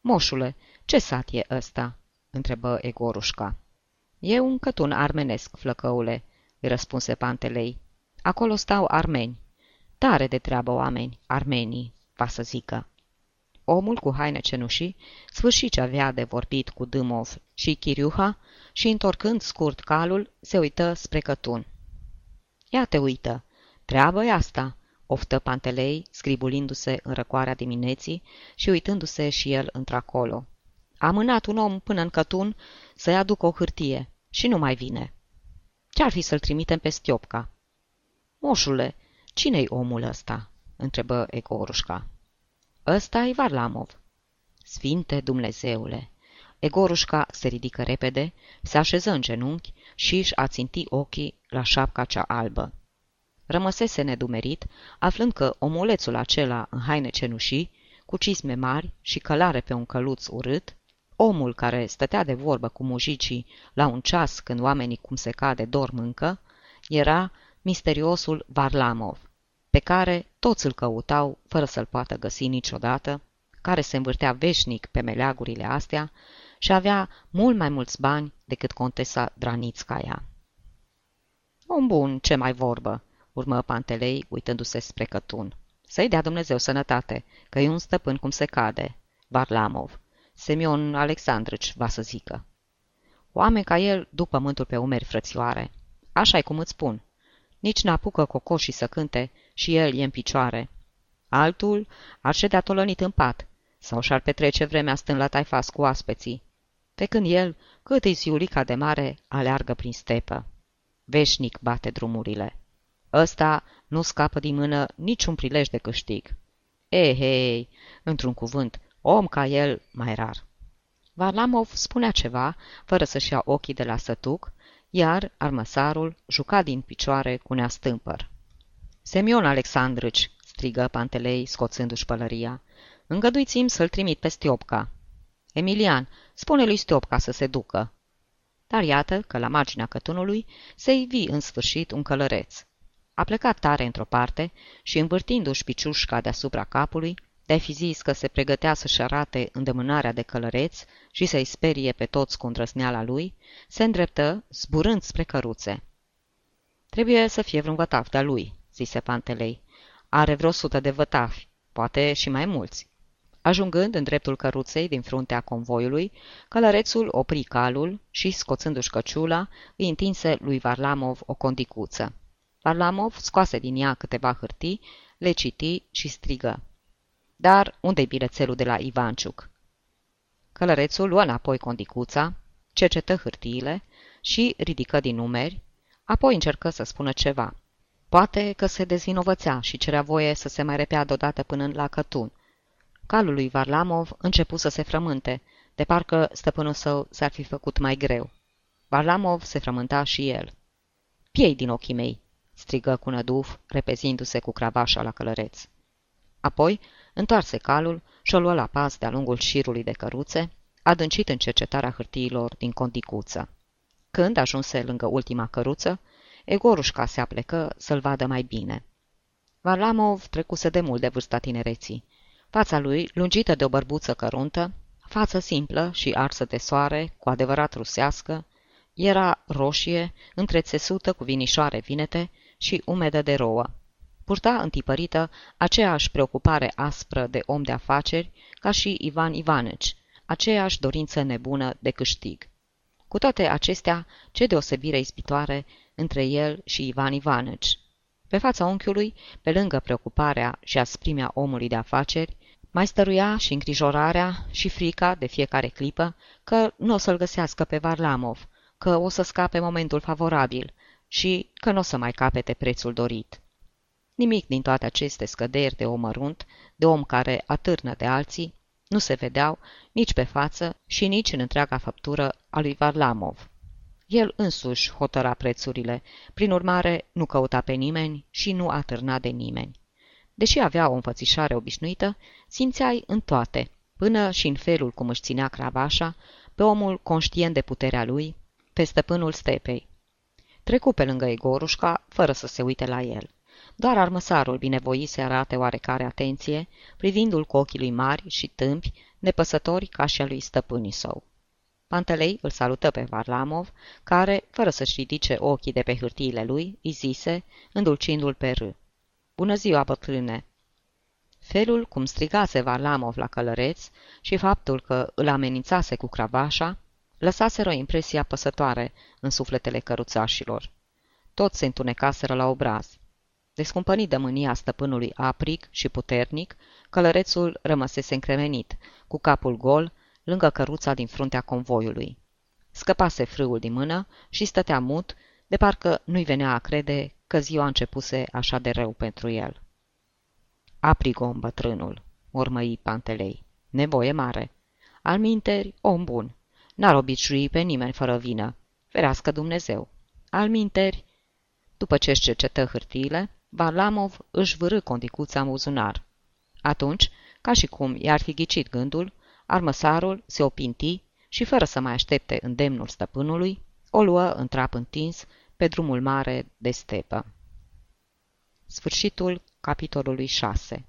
Moșule, ce sat e ăsta?" Întrebă Egorușca. E un cătun armenesc, flăcăule," îi răspunse Pantelei. Acolo stau armeni. Tare de treabă oameni, armenii, va să zică. Omul cu haine cenușii sfârși ce avea de vorbit cu Dâmov și Chiriuha și, întorcând scurt calul, se uită spre cătun. Ia te uită! treabă e asta!" oftă Pantelei, scribulindu-se în răcoarea dimineții și uitându-se și el într-acolo. A mânat un om până în cătun să-i aducă o hârtie și nu mai vine. Ce-ar fi să-l trimitem pe Stiopca? Moșule, cine-i omul ăsta? întrebă Egorușca. Ăsta e Varlamov. Sfinte Dumnezeule! Egorușca se ridică repede, se așeză în genunchi și își aținti ochii la șapca cea albă. Rămăsese nedumerit, aflând că omulețul acela în haine cenușii, cu cisme mari și călare pe un căluț urât, omul care stătea de vorbă cu mujicii la un ceas când oamenii cum se cade dorm încă, era misteriosul Varlamov, pe care toți îl căutau fără să-l poată găsi niciodată, care se învârtea veșnic pe meleagurile astea și avea mult mai mulți bani decât contesa Dranițcaia. Om bun, ce mai vorbă, urmă Pantelei, uitându-se spre cătun. Să-i dea Dumnezeu sănătate, că e un stăpân cum se cade. Varlamov. Semion Alexandrăci, va să zică. Oameni ca el duc pământul pe umeri, frățioare. așa e cum îți spun. Nici n-apucă cocoșii să cânte și el e în picioare. Altul ar ședea tolănit în pat sau și-ar petrece vremea stând la taifas cu aspeții, pe când el, cât îi ziulica de mare, aleargă prin stepă. Veșnic bate drumurile. Ăsta nu scapă din mână niciun prilej de câștig. Ehei, eh, într-un cuvânt, om ca el mai rar. Varlamov spunea ceva, fără să-și ia ochii de la sătuc, iar armăsarul juca din picioare cu neastâmpăr. Semion Alexandrăci, strigă Pantelei, scoțându-și pălăria, Îngăduiți-mi să-l trimit pe Stiopca. Emilian, spune lui Stiopca să se ducă. Dar iată că la marginea cătunului se ivi în sfârșit un călăreț. A plecat tare într-o parte și, învârtindu-și piciușca deasupra capului, de fi zis că se pregătea să-și arate îndemânarea de călăreț și să-i sperie pe toți cu îndrăzneala lui, se îndreptă, zburând spre căruțe. Trebuie să fie vreun vătaf de lui, zise Pantelei. Are vreo sută de vătafi, poate și mai mulți. Ajungând în dreptul căruței din fruntea convoiului, călărețul opri calul și, scoțându-și căciula, îi întinse lui Varlamov o condicuță. Varlamov scoase din ea câteva hârtii, le citi și strigă. Dar unde-i bilețelul de la Ivanciuc? Călărețul luă înapoi condicuța, cercetă hârtiile și ridică din numeri, apoi încercă să spună ceva. Poate că se dezvinovățea și cerea voie să se mai repeadă odată până la Cătun. Calul lui Varlamov începu să se frământe, de parcă stăpânul său s-ar fi făcut mai greu. Varlamov se frământa și el. Piei din ochii mei!" strigă cu năduf, repezindu-se cu cravașa la călăreț. Apoi întoarse calul și o luă la pas de-a lungul șirului de căruțe, adâncit în cercetarea hârtiilor din condicuță. Când ajunse lângă ultima căruță, Egorușca se aplecă să-l vadă mai bine. Varlamov trecuse de mult de vârsta tinereții. Fața lui, lungită de o bărbuță căruntă, față simplă și arsă de soare, cu adevărat rusească, era roșie, întrețesută cu vinișoare vinete și umedă de rouă. Purta întipărită aceeași preocupare aspră de om de afaceri ca și Ivan Ivanici, aceeași dorință nebună de câștig. Cu toate acestea, ce deosebire ispitoare între el și Ivan Ivanici. Pe fața unchiului, pe lângă preocuparea și asprimea omului de afaceri, mai stăruia și îngrijorarea și frica de fiecare clipă că nu o să-l găsească pe Varlamov, că o să scape momentul favorabil și că nu o să mai capete prețul dorit. Nimic din toate aceste scăderi de om mărunt, de om care atârnă de alții, nu se vedeau nici pe față și nici în întreaga făptură a lui Varlamov. El însuși hotăra prețurile, prin urmare nu căuta pe nimeni și nu atârna de nimeni. Deși avea o înfățișare obișnuită, simțeai în toate, până și în felul cum își ținea cravașa, pe omul conștient de puterea lui, pe stăpânul stepei. Trecu pe lângă Egorușca, fără să se uite la el. Doar armăsarul binevoi să arate oarecare atenție, privindu-l cu ochii lui mari și tâmpi, nepăsători ca și a lui stăpânii său. Pantelei îl salută pe Varlamov, care, fără să-și ridice ochii de pe hârtiile lui, îi zise, îndulcindu-l pe râ. Bună ziua, bătrâne! Felul cum strigase Varlamov la călăreț și faptul că îl amenințase cu cravașa, lăsaseră o impresie apăsătoare în sufletele căruțașilor. Toți se întunecaseră la obraz. Descumpănit de mânia stăpânului apric și puternic, călărețul rămăsese încremenit, cu capul gol, lângă căruța din fruntea convoiului. Scăpase frâul din mână și stătea mut, de parcă nu-i venea a crede că ziua începuse așa de rău pentru el. Aprigom bătrânul, urmăi Pantelei. Nevoie mare. Alminteri, om bun. N-ar obicui pe nimeni fără vină. Ferească Dumnezeu. Alminteri, după ce își cercetă hârtiile, Varlamov își vârâ condicuța în buzunar. Atunci, ca și cum i-ar fi ghicit gândul, armăsarul se opinti și, fără să mai aștepte îndemnul stăpânului, o luă în trap întins pe drumul mare de stepă. Sfârșitul capitolului 6